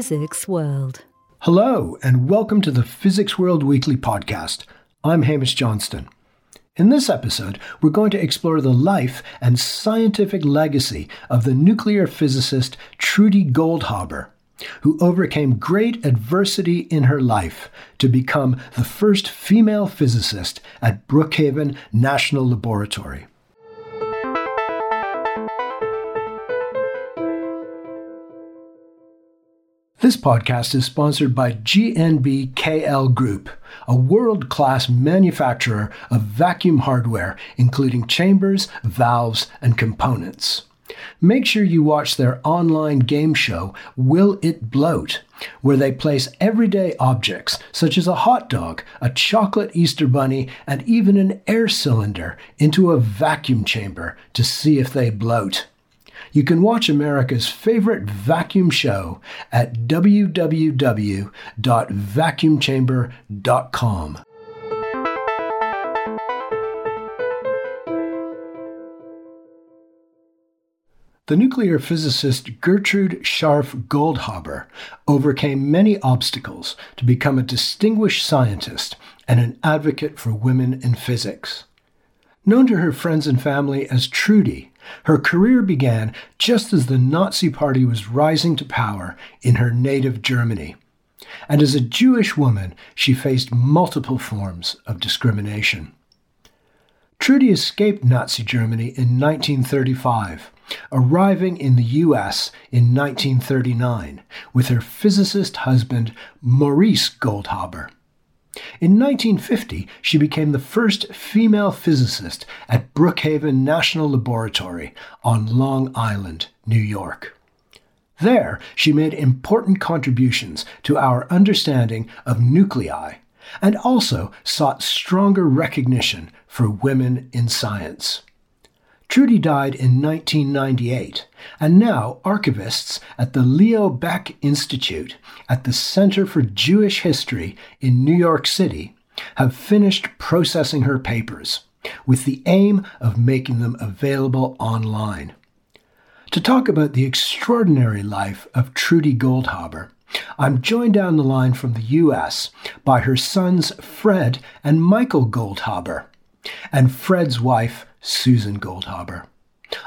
Physics World. Hello, and welcome to the Physics World Weekly podcast. I'm Hamish Johnston. In this episode, we're going to explore the life and scientific legacy of the nuclear physicist Trudy Goldhaber, who overcame great adversity in her life to become the first female physicist at Brookhaven National Laboratory. This podcast is sponsored by GNB KL Group, a world class manufacturer of vacuum hardware, including chambers, valves, and components. Make sure you watch their online game show, Will It Bloat, where they place everyday objects such as a hot dog, a chocolate Easter bunny, and even an air cylinder into a vacuum chamber to see if they bloat. You can watch America's favorite vacuum show at www.vacuumchamber.com. The nuclear physicist Gertrude Scharf Goldhaber overcame many obstacles to become a distinguished scientist and an advocate for women in physics. Known to her friends and family as Trudy, her career began just as the Nazi Party was rising to power in her native Germany. And as a Jewish woman, she faced multiple forms of discrimination. Trudy escaped Nazi Germany in 1935, arriving in the US in 1939 with her physicist husband Maurice Goldhaber. In 1950, she became the first female physicist at Brookhaven National Laboratory on Long Island, New York. There, she made important contributions to our understanding of nuclei and also sought stronger recognition for women in science. Trudy died in 1998, and now archivists at the Leo Baeck Institute at the Center for Jewish History in New York City have finished processing her papers with the aim of making them available online. To talk about the extraordinary life of Trudy Goldhaber, I'm joined down the line from the US by her sons Fred and Michael Goldhaber, and Fred's wife, Susan Goldhaber.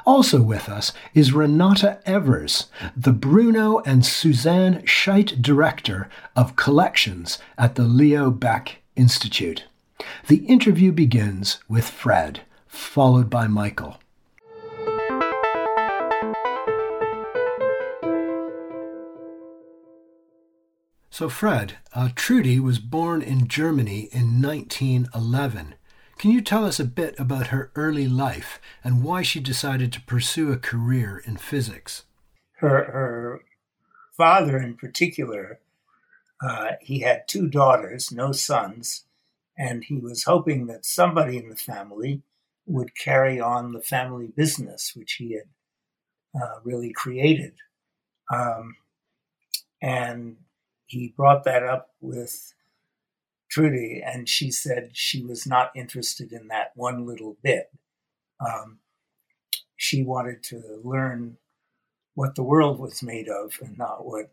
Also with us is Renata Evers, the Bruno and Suzanne Scheidt Director of Collections at the Leo Baeck Institute. The interview begins with Fred, followed by Michael. So, Fred, uh, Trudy was born in Germany in 1911. Can you tell us a bit about her early life and why she decided to pursue a career in physics? Her, her father, in particular, uh, he had two daughters, no sons, and he was hoping that somebody in the family would carry on the family business, which he had uh, really created. Um, and he brought that up with Trudy, and she said she was not interested in that one little bit. Um, she wanted to learn what the world was made of and not what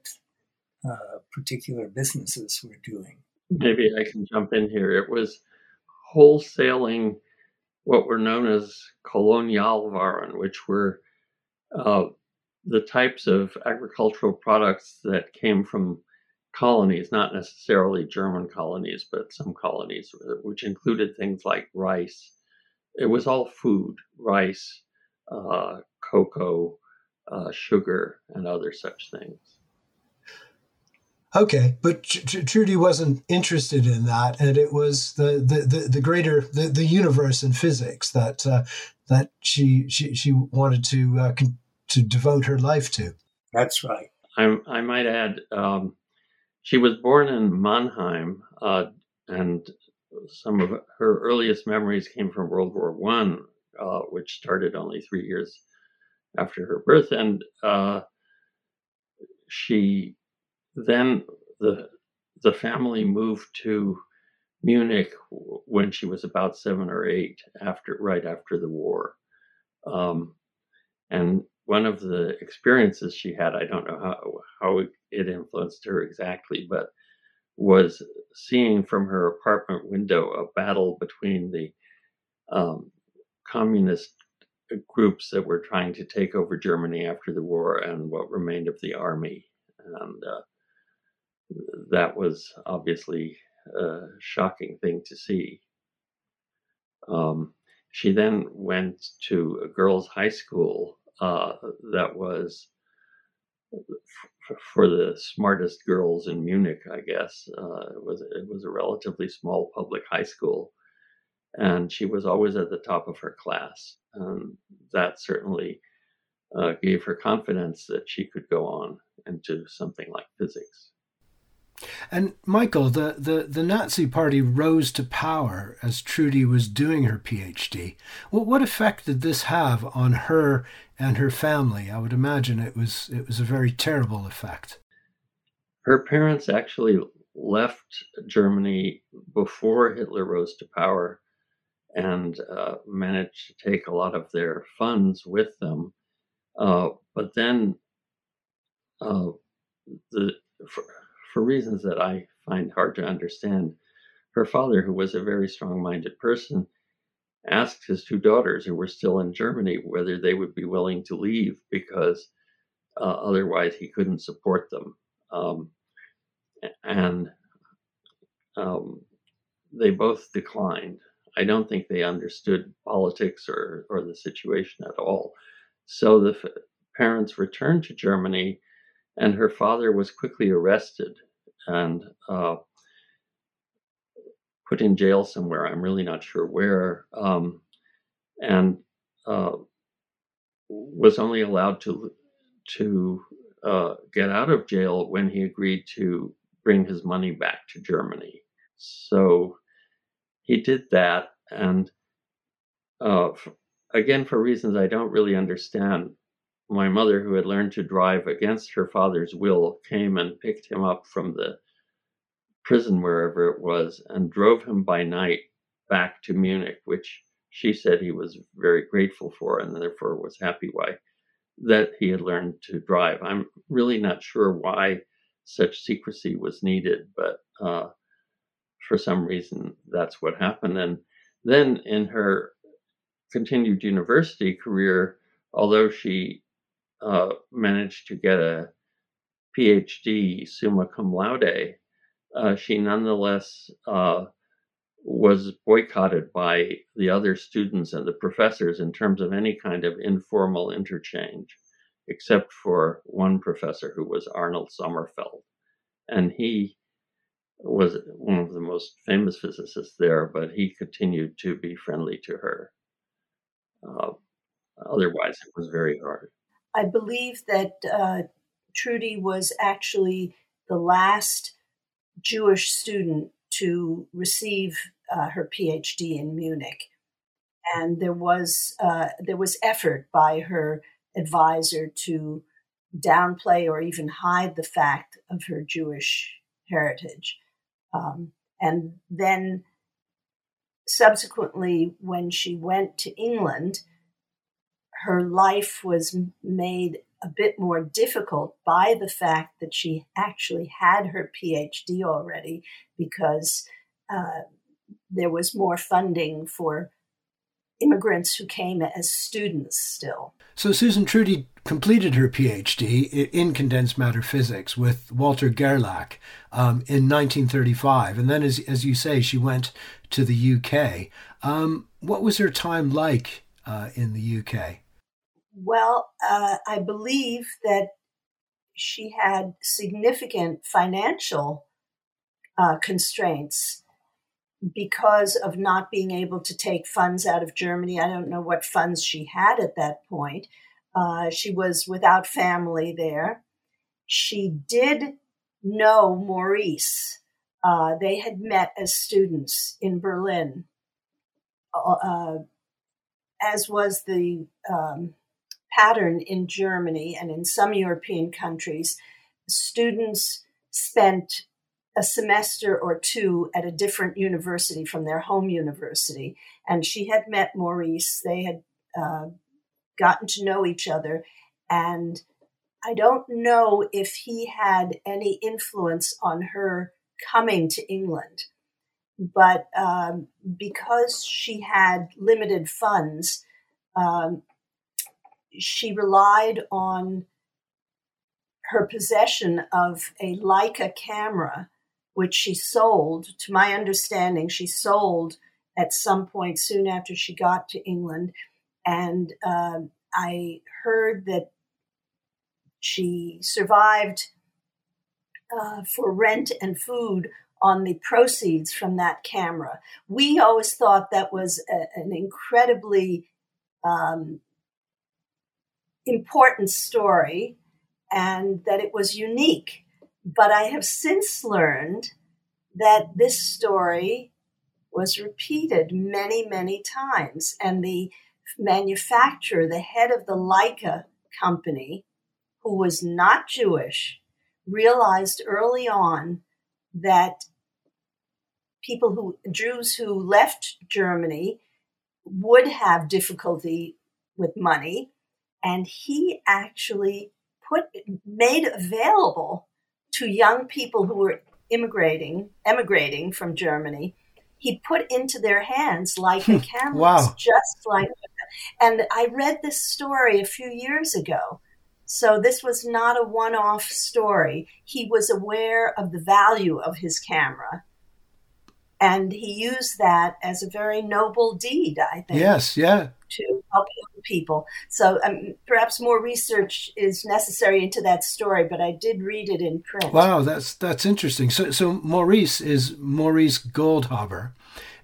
uh, particular businesses were doing. Maybe I can jump in here. It was wholesaling what were known as colonial Kolonialwaren, which were uh, the types of agricultural products that came from colonies, not necessarily German colonies, but some colonies, which included things like rice. It was all food, rice, uh, cocoa, uh, sugar, and other such things. Okay, but Tr- Trudy wasn't interested in that, and it was the the, the, the greater the, the universe in physics that uh, that she she she wanted to uh, con- to devote her life to. That's right. I, I might add, um, she was born in Mannheim, uh, and some of her earliest memories came from World War One, uh, which started only three years after her birth, and uh, she then the the family moved to Munich when she was about seven or eight, after right after the war, um, and one of the experiences she had, I don't know how, how it influenced her exactly, but was seeing from her apartment window a battle between the um, communist groups that were trying to take over Germany after the war and what remained of the army. And uh, that was obviously a shocking thing to see. Um, she then went to a girls' high school uh, that was for the smartest girls in Munich, I guess. Uh, it was it was a relatively small public high school, and she was always at the top of her class, and that certainly uh, gave her confidence that she could go on into something like physics. And Michael, the, the, the Nazi Party rose to power as Trudy was doing her PhD. Well, what effect did this have on her and her family? I would imagine it was it was a very terrible effect. Her parents actually left Germany before Hitler rose to power and uh, managed to take a lot of their funds with them. Uh, but then uh, the for, for reasons that I find hard to understand. Her father, who was a very strong minded person, asked his two daughters, who were still in Germany, whether they would be willing to leave because uh, otherwise he couldn't support them. Um, and um, they both declined. I don't think they understood politics or, or the situation at all. So the f- parents returned to Germany and her father was quickly arrested and uh, put in jail somewhere. I'm really not sure where, um, and uh, was only allowed to to uh, get out of jail when he agreed to bring his money back to Germany. So he did that, and uh, again, for reasons I don't really understand, my mother, who had learned to drive against her father's will, came and picked him up from the prison, wherever it was, and drove him by night back to Munich, which she said he was very grateful for and therefore was happy why that he had learned to drive. I'm really not sure why such secrecy was needed, but uh, for some reason that's what happened. And then in her continued university career, although she uh, managed to get a PhD summa cum laude, uh, she nonetheless uh, was boycotted by the other students and the professors in terms of any kind of informal interchange, except for one professor who was Arnold Sommerfeld. And he was one of the most famous physicists there, but he continued to be friendly to her. Uh, otherwise, it was very hard. I believe that uh, Trudy was actually the last Jewish student to receive uh, her PhD in Munich, and there was uh, there was effort by her advisor to downplay or even hide the fact of her Jewish heritage, um, and then subsequently, when she went to England, her life was made a bit more difficult by the fact that she actually had her PhD already because uh, there was more funding for immigrants who came as students still. So Susan Trudy completed her PhD in condensed matter physics with Walter Gerlach um, in 1935. And then, as, as you say, she went to the UK. Um, what was her time like uh, in the UK? Well, uh, I believe that she had significant financial uh, constraints because of not being able to take funds out of Germany. I don't know what funds she had at that point. Uh, she was without family there. She did know Maurice. Uh, they had met as students in Berlin, uh, uh as was the um, pattern in Germany and in some European countries. Students spent a semester or two at a different university from their home university. And she had met Maurice. They had uh, gotten to know each other. And I don't know if he had any influence on her coming to England. But um, because she had limited funds, um, she relied on her possession of a Leica camera, which she sold. To my understanding, she sold at some point soon after she got to England. And uh, I heard that she survived uh, for rent and food on the proceeds from that camera. We always thought that was a, an incredibly um, important story and that it was unique. But I have since learned that this story was repeated many, many times. And the manufacturer, the head of the Leica company, who was not Jewish, realized early on that people who, Jews who left Germany, would have difficulty with money. And he actually put, made available to young people who were immigrating, emigrating from Germany, he put into their hands Leica hmm. cameras, wow. just like. And I read this story a few years ago. So this was not a one-off story. He was aware of the value of his camera, and he used that as a very noble deed. I think. Yes. Yeah to help young people. So um, perhaps more research is necessary into that story, but I did read it in print. Wow, that's that's interesting. So so Maurice is Maurice Goldhaber,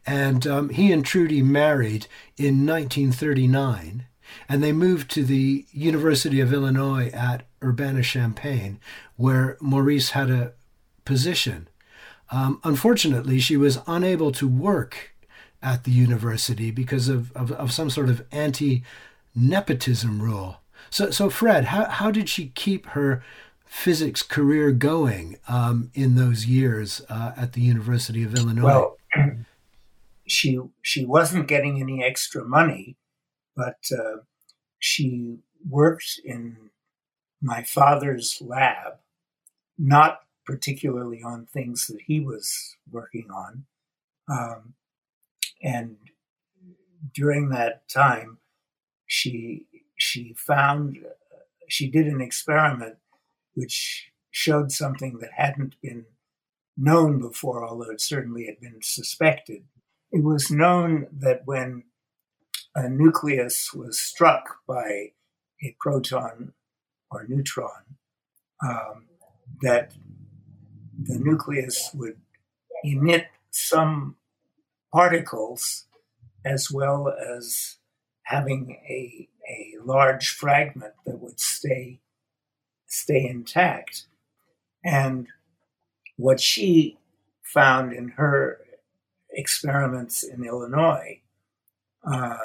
and um, he and Trudy married in 1939, and they moved to the University of Illinois at Urbana Champaign, where Maurice had a position. Um, unfortunately, she was unable to work at the university because of, of, of some sort of anti nepotism rule. So, so Fred, how, how did she keep her physics career going um, in those years uh, at the University of Illinois? Well, she she wasn't getting any extra money, but uh, she worked in my father's lab, not particularly on things that he was working on, um, and during that time, she she found she did an experiment which showed something that hadn't been known before, although it certainly had been suspected. It was known that when a nucleus was struck by a proton or neutron, um, that the nucleus would emit some particles as well as having a, a large fragment that would stay stay intact. And what she found in her experiments in Illinois, uh,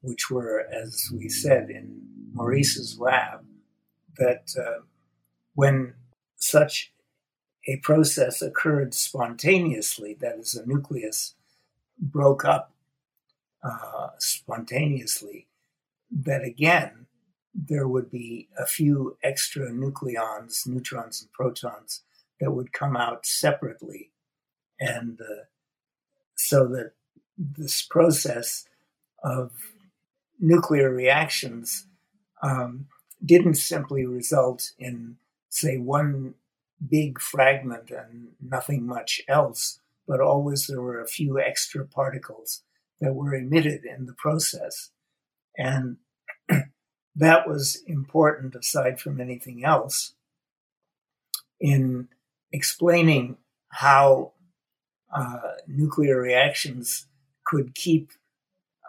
which were, as we said, in Maurice's lab, that uh, when such a process occurred spontaneously, that is, a nucleus broke up uh, spontaneously, that again, there would be a few extra nucleons, neutrons, and protons that would come out separately. And uh, so that this process of nuclear reactions um, didn't simply result in, say, one big fragment and nothing much else, but always there were a few extra particles that were emitted in the process. And that was important aside from anything else in explaining how uh, nuclear reactions could keep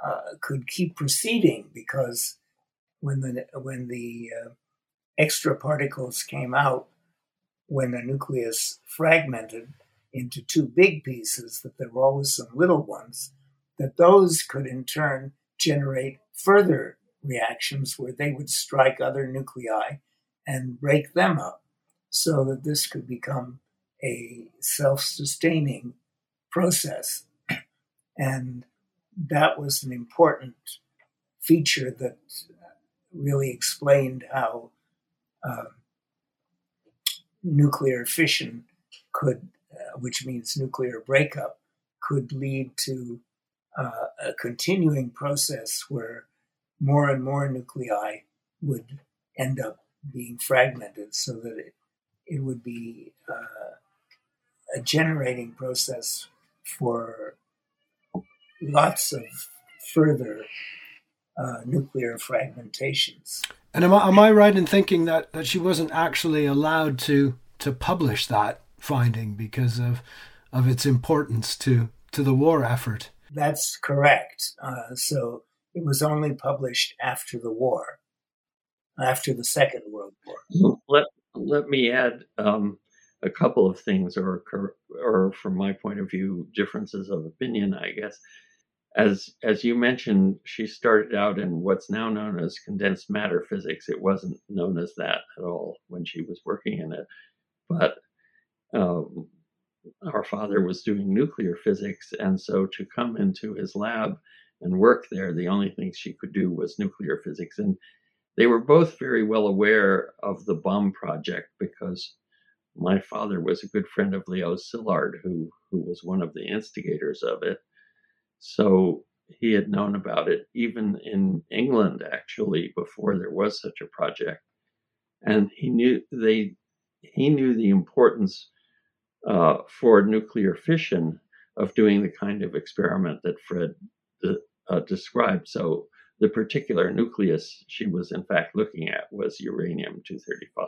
uh, could keep proceeding because when the when the uh, extra particles came out when the nucleus fragmented into two big pieces, that there were always some little ones, that those could in turn generate further reactions where they would strike other nuclei and break them up so that this could become a self sustaining process. And that was an important feature that really explained how uh, nuclear fission could, uh, which means nuclear breakup, could lead to uh, a continuing process where more and more nuclei would end up being fragmented so that it, it would be uh, a generating process for lots of further uh, nuclear fragmentations. And am I, am I right in thinking that, that she wasn't actually allowed to to publish that finding because of of its importance to to the war effort? That's correct. Uh, so it was only published after the war, after the Second World War. Let let me add um, a couple of things, or or from my point of view, differences of opinion, I guess as as you mentioned, she started out in what's now known as condensed matter physics. It wasn't known as that at all when she was working in it, but um, our father was doing nuclear physics, and so to come into his lab and work there, the only thing she could do was nuclear physics, and they were both very well aware of the bomb project because my father was a good friend of Leo Szilard, who who was one of the instigators of it so he had known about it even in England, actually, before there was such a project. And he knew they he knew the importance uh, for nuclear fission of doing the kind of experiment that Fred uh, described. So the particular nucleus she was in fact looking at was uranium 235.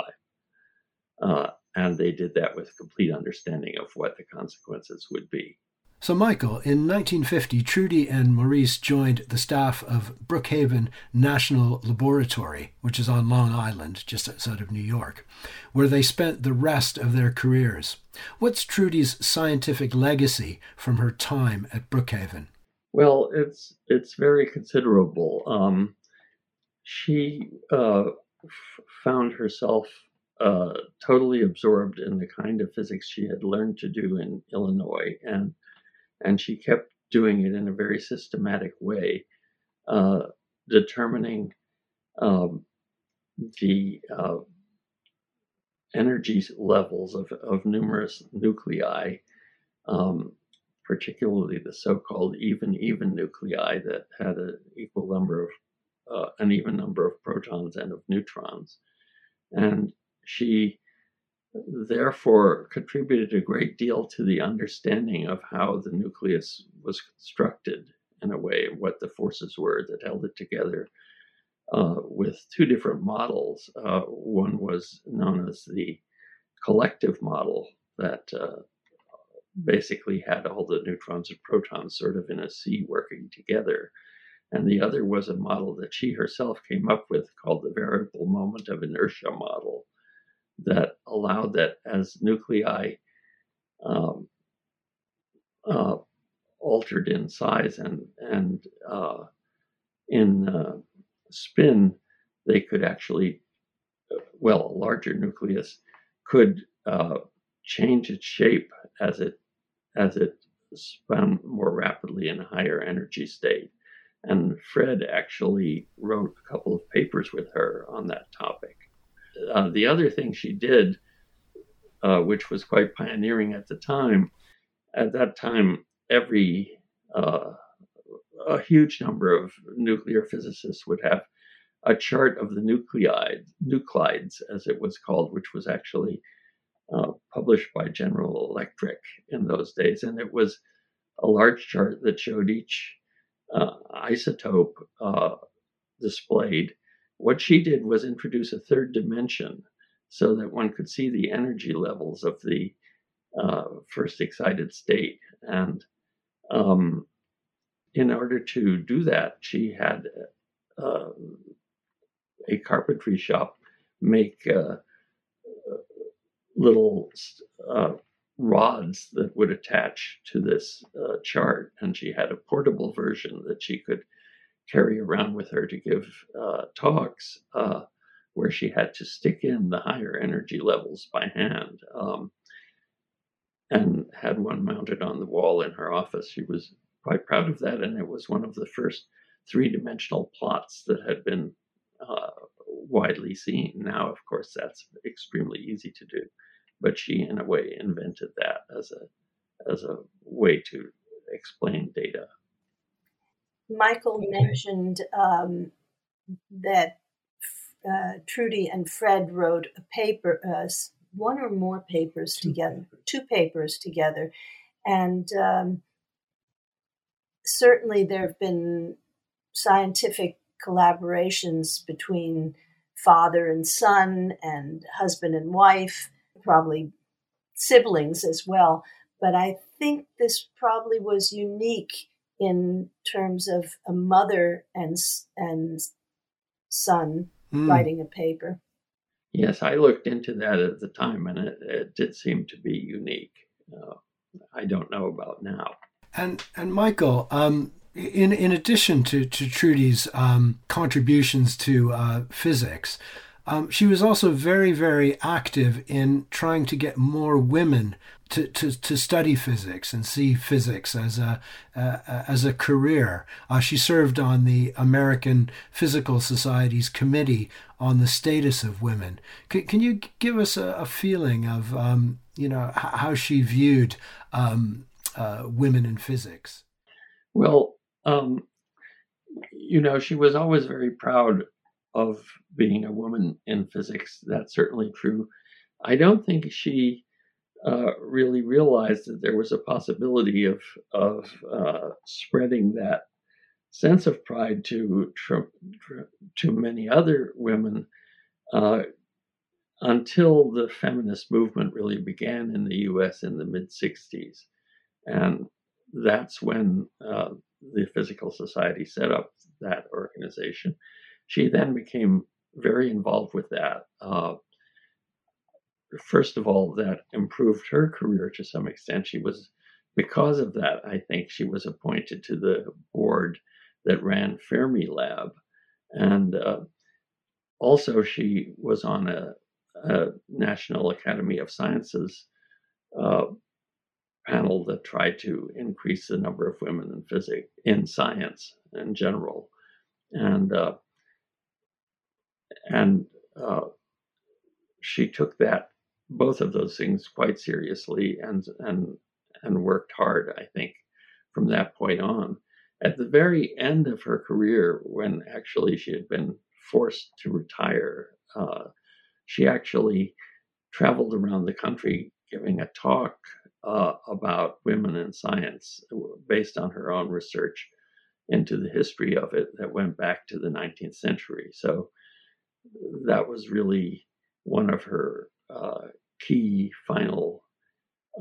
Uh, and they did that with complete understanding of what the consequences would be. So, Michael, in 1950, Trudy and Maurice joined the staff of Brookhaven National Laboratory, which is on Long Island, just outside of New York, where they spent the rest of their careers. What's Trudy's scientific legacy from her time at Brookhaven? Well, it's it's very considerable. Um, she uh, f- found herself uh, totally absorbed in the kind of physics she had learned to do in Illinois, and and she kept doing it in a very systematic way, uh, determining um, the uh, energy levels of, of numerous nuclei, um, particularly the so-called even-even nuclei that had an equal number of uh, an even number of protons and of neutrons, and she therefore contributed a great deal to the understanding of how the nucleus was constructed in a way, what the forces were that held it together. Uh, with two different models. Uh, one was known as the collective model that uh, basically had all the neutrons and protons sort of in a sea working together. And the other was a model that she herself came up with called the variable moment of inertia model, that allowed that as nuclei um, uh, altered in size and and uh, in uh, spin, they could actually, well, a larger nucleus could uh, change its shape as it as it spun more rapidly in a higher energy state. And Fred actually wrote a couple of papers with her on that topic. Uh, the other thing she did, uh, which was quite pioneering at the time, at that time, every uh, a huge number of nuclear physicists would have a chart of the nuclide, nuclides, as it was called, which was actually uh, published by General Electric in those days, and it was a large chart that showed each uh, isotope uh, displayed what she did was introduce a third dimension so that one could see the energy levels of the uh, first excited state. And um, in order to do that, she had uh, a carpentry shop make uh, little uh, rods that would attach to this uh, chart. And she had a portable version that she could carry around with her to give uh, talks uh, where she had to stick in the higher energy levels by hand um, and had one mounted on the wall in her office. She was quite proud of that, and it was one of the first three dimensional plots that had been uh, widely seen. Now, of course, that's extremely easy to do, but she, in a way, invented that as a as a way to explain data. Michael mentioned um, that uh, Trudy and Fred wrote a paper, uh, one or more papers two together, papers. two papers together, and um, certainly there have been scientific collaborations between father and son and husband and wife, probably siblings as well. But I think this probably was unique in terms of a mother and and son mm. writing a paper. Yes, I looked into that at the time, and it, it did seem to be unique. Uh, I don't know about now. And and Michael, um, in in addition to to Trudy's um, contributions to uh, physics, um, she was also very very active in trying to get more women to, to, to study physics and see physics as a uh, as a career. Uh, she served on the American Physical Society's committee on the status of women. C- can you give us a, a feeling of um, you know h- how she viewed um, uh, women in physics? Well, um, you know, she was always very proud of being a woman in physics. That's certainly true. I don't think she uh, really realized that there was a possibility of of uh, spreading that sense of pride to to many other women uh, until the feminist movement really began in the U.S. in the mid '60s, and that's when uh, the Physical Society set up that organization. She then became very involved with that. First of all, that improved her career to some extent. She was, because of that, I think she was appointed to the board that ran Fermi Lab. And uh, also, she was on a, a, National Academy of Sciences uh, panel that tried to increase the number of women in physics in science in general, and uh, and uh, she took that both of those things quite seriously and and and worked hard. I think from that point on. At the very end of her career, when actually she had been forced to retire, uh, she actually traveled around the country giving a talk uh, about women in science based on her own research into the history of it that went back to the 19th century. So that was really one of her uh, key final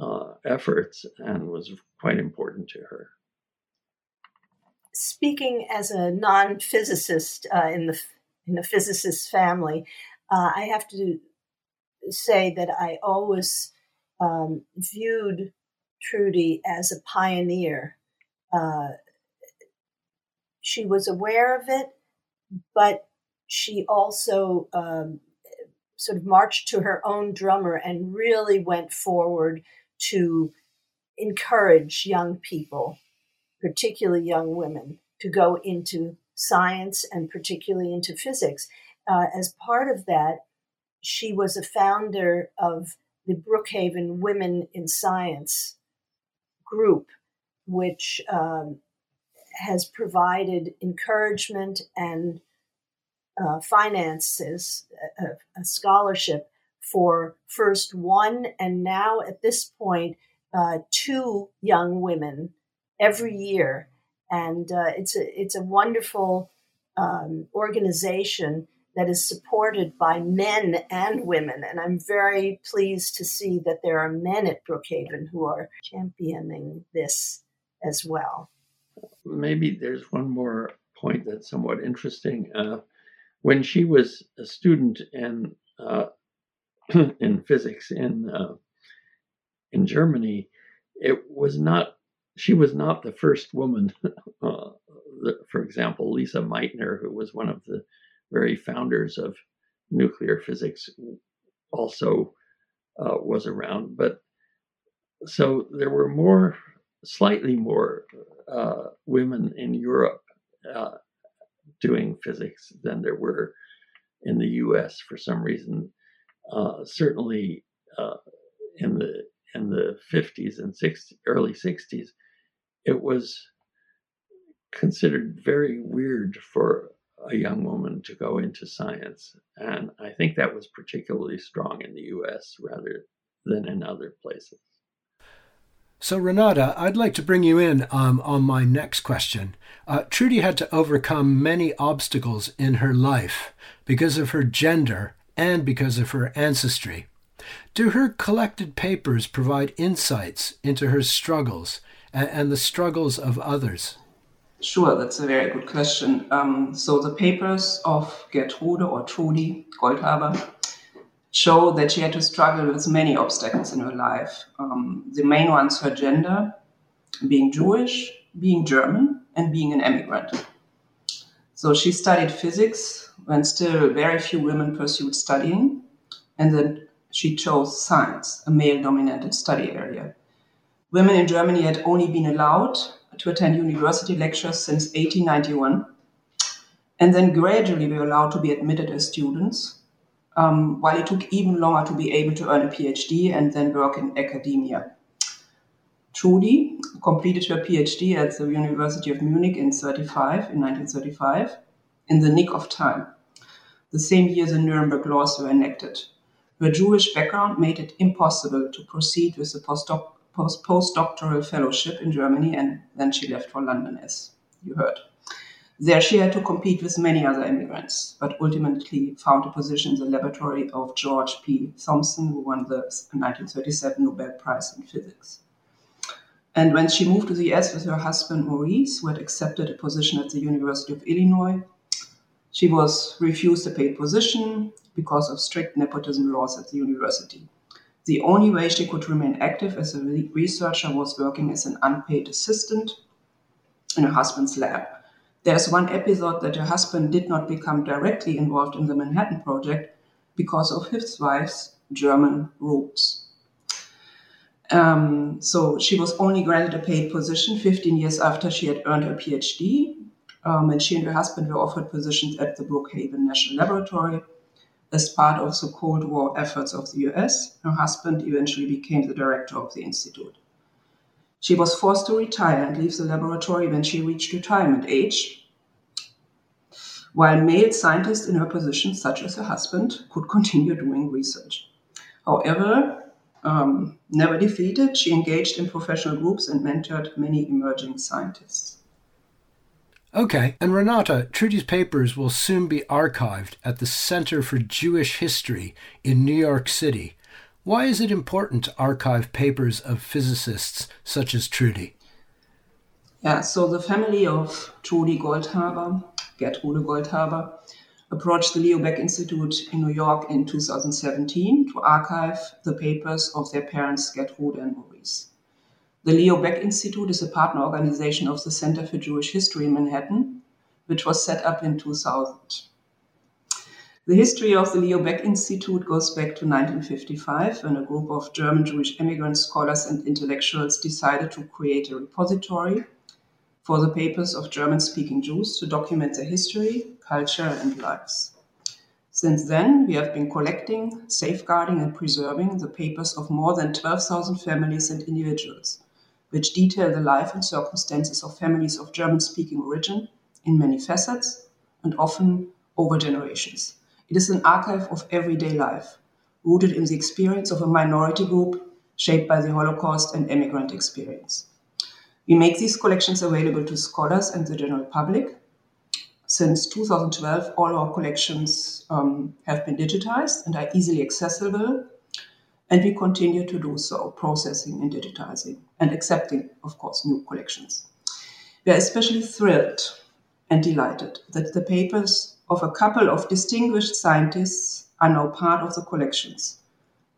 uh, efforts and was quite important to her. Speaking as a non-physicist uh, in the in a physicist family, uh, I have to say that I always um, viewed Trudy as a pioneer. Uh, she was aware of it, but she also um, sort of marched to her own drummer and really went forward to encourage young people, particularly young women, to go into science and particularly into physics. Uh, as part of that, she was a founder of the Brookhaven Women in Science group, which um, has provided encouragement and uh, finances a, a, scholarship for first one and now at this point uh, two young women every year, and uh, it's a it's a wonderful um, organization that is supported by men and women. And I'm very pleased to see that there are men at Brookhaven who are championing this as well. Maybe there's one more point that's somewhat interesting. Uh, when she was a student in uh, in physics in uh, in Germany, it was not she was not the first woman. Uh, for example, Lise Meitner, who was one of the very founders of nuclear physics, also uh, was around. But so there were more, slightly more uh, women in Europe uh, doing physics than there were in the U.S. for some reason. Uh, certainly uh, in the in the 50s and 60s, early 60s, it was considered very weird for a young woman to go into science. And I think that was particularly strong in the US rather than in other places. So, Renata, I'd like to bring you in um, on my next question. Uh, Trudy had to overcome many obstacles in her life because of her gender and because of her ancestry. Do her collected papers provide insights into her struggles and, and the struggles of others? Sure, that's a very good question. Um, so the papers of Gertrude or Trudy Goldhaber show that she had to struggle with many obstacles in her life. Um, the main ones her gender, being Jewish, being German, and being an immigrant. So she studied physics when still very few women pursued studying, and then she chose science, a male dominated study area. Women in Germany had only been allowed to attend university lectures since 1891, and then gradually were allowed to be admitted as students, um, while it took even longer to be able to earn a PhD and then work in academia. Trudy completed her PhD at the University of Munich in 35, in 1935, in the nick of time. The same year the Nuremberg laws were enacted. Her Jewish background made it impossible to proceed with a postdoc post postdoctoral fellowship in Germany, and then she left for London, as you heard. There, she had to compete with many other immigrants, but ultimately found a position in the laboratory of George P. Thomson, who won the 1937 Nobel Prize in Physics. And when she moved to the US with her husband Maurice, who had accepted a position at the University of Illinois, she was refused a paid position because of strict nepotism laws at the university. The only way she could remain active as a researcher was working as an unpaid assistant in her husband's lab. There's one episode that her husband did not become directly involved in the Manhattan Project because of his wife's German roots. Um, so she was only granted a paid position 15 years after she had earned her PhD, um, and she and her husband were offered positions at the Brookhaven National Laboratory as part of the Cold War efforts of the US, her husband eventually became the director of the institute. She was forced to retire and leave the laboratory when she reached retirement age, while male scientists in her position, such as her husband, could continue doing research. However, um, never defeated, she engaged in professional groups and mentored many emerging scientists. Okay, and Renata, Trudy's papers will soon be archived at the Center for Jewish History in New York City. Why is it important to archive papers of physicists such as Trudy? Yeah, so the family of Trudy Goldhaber, Gertrude Goldhaber, approached the Leo Baeck Institute in New York in 2017 to archive the papers of their parents, Gertrude and Maurice. The Leo Baeck Institute is a partner organization of the Center for Jewish History in Manhattan, which was set up in 2000. The history of the Leo Baeck Institute goes back to 1955 when a group of German Jewish immigrant scholars and intellectuals decided to create a repository for the papers of German speaking Jews to document their history, culture, and lives. Since then, we have been collecting, safeguarding, and preserving the papers of more than 12,000 families and individuals which detail the life and circumstances of families of German speaking origin in many facets and often over generations. It is an archive of everyday life, rooted in the experience of a minority group shaped by the Holocaust and immigrant experience. We make these collections available to scholars and the general public. Since 2012, all our collections um, have been digitized and are easily accessible and we continue to do so, processing and digitizing and accepting, of course, new collections. We are especially thrilled and delighted that the papers of a couple of distinguished scientists are now part of the collections,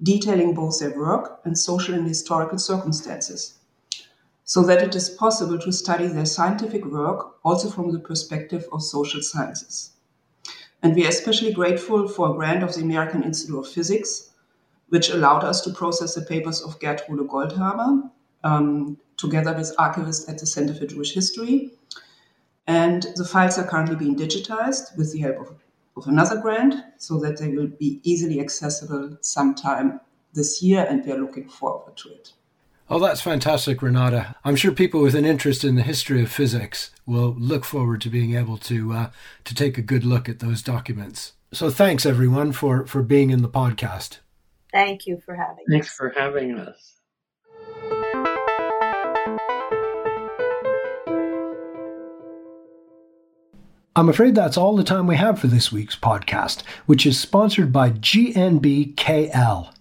detailing both their work and social and historical circumstances, so that it is possible to study their scientific work also from the perspective of social sciences. And we are especially grateful for a grant of the American Institute of Physics which allowed us to process the papers of Gertrude Goldhaber um, together with archivists at the Center for Jewish History. And the files are currently being digitized with the help of of another grant so that they will be easily accessible sometime this year, and we are looking forward to it. Oh, that's fantastic, Renata. I'm sure people with an interest in the history of physics will look forward to being able to uh, to take a good look at those documents. So, thanks everyone for for being in the podcast. Thank you for having. Thanks us. for having us. I'm afraid that's all the time we have for this week's podcast, which is sponsored by GNBKL.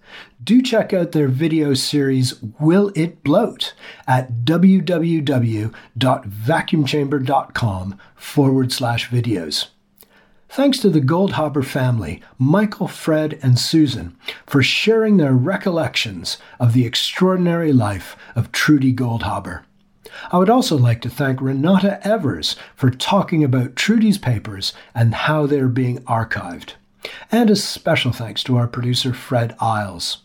Do check out their video series Will It Bloat at www.vacuumchamber.com forward slash videos. Thanks to the Goldhaber family, Michael, Fred, and Susan, for sharing their recollections of the extraordinary life of Trudy Goldhaber. I would also like to thank Renata Evers for talking about Trudy's papers and how they're being archived. And a special thanks to our producer, Fred Isles.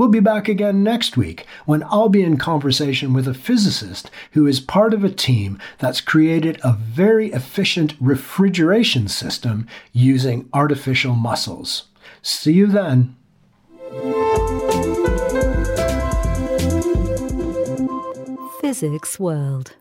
We'll be back again next week when I'll be in conversation with a physicist who is part of a team that's created a very efficient refrigeration system using artificial muscles. See you then. Physics World